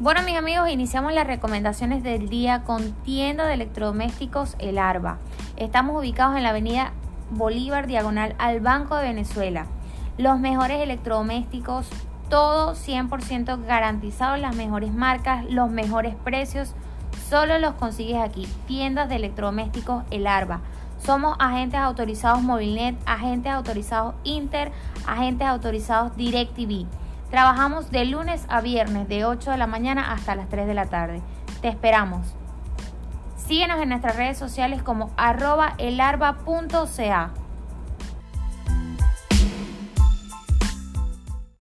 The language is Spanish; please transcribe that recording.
Bueno, mis amigos, iniciamos las recomendaciones del día con tienda de electrodomésticos El Arba. Estamos ubicados en la avenida Bolívar, diagonal al Banco de Venezuela. Los mejores electrodomésticos, todo 100% garantizado, las mejores marcas, los mejores precios, solo los consigues aquí. Tiendas de electrodomésticos El Arba. Somos agentes autorizados Movilnet, agentes autorizados Inter, agentes autorizados DirecTV. Trabajamos de lunes a viernes de 8 de la mañana hasta las 3 de la tarde. Te esperamos. Síguenos en nuestras redes sociales como arroba elarba.ca.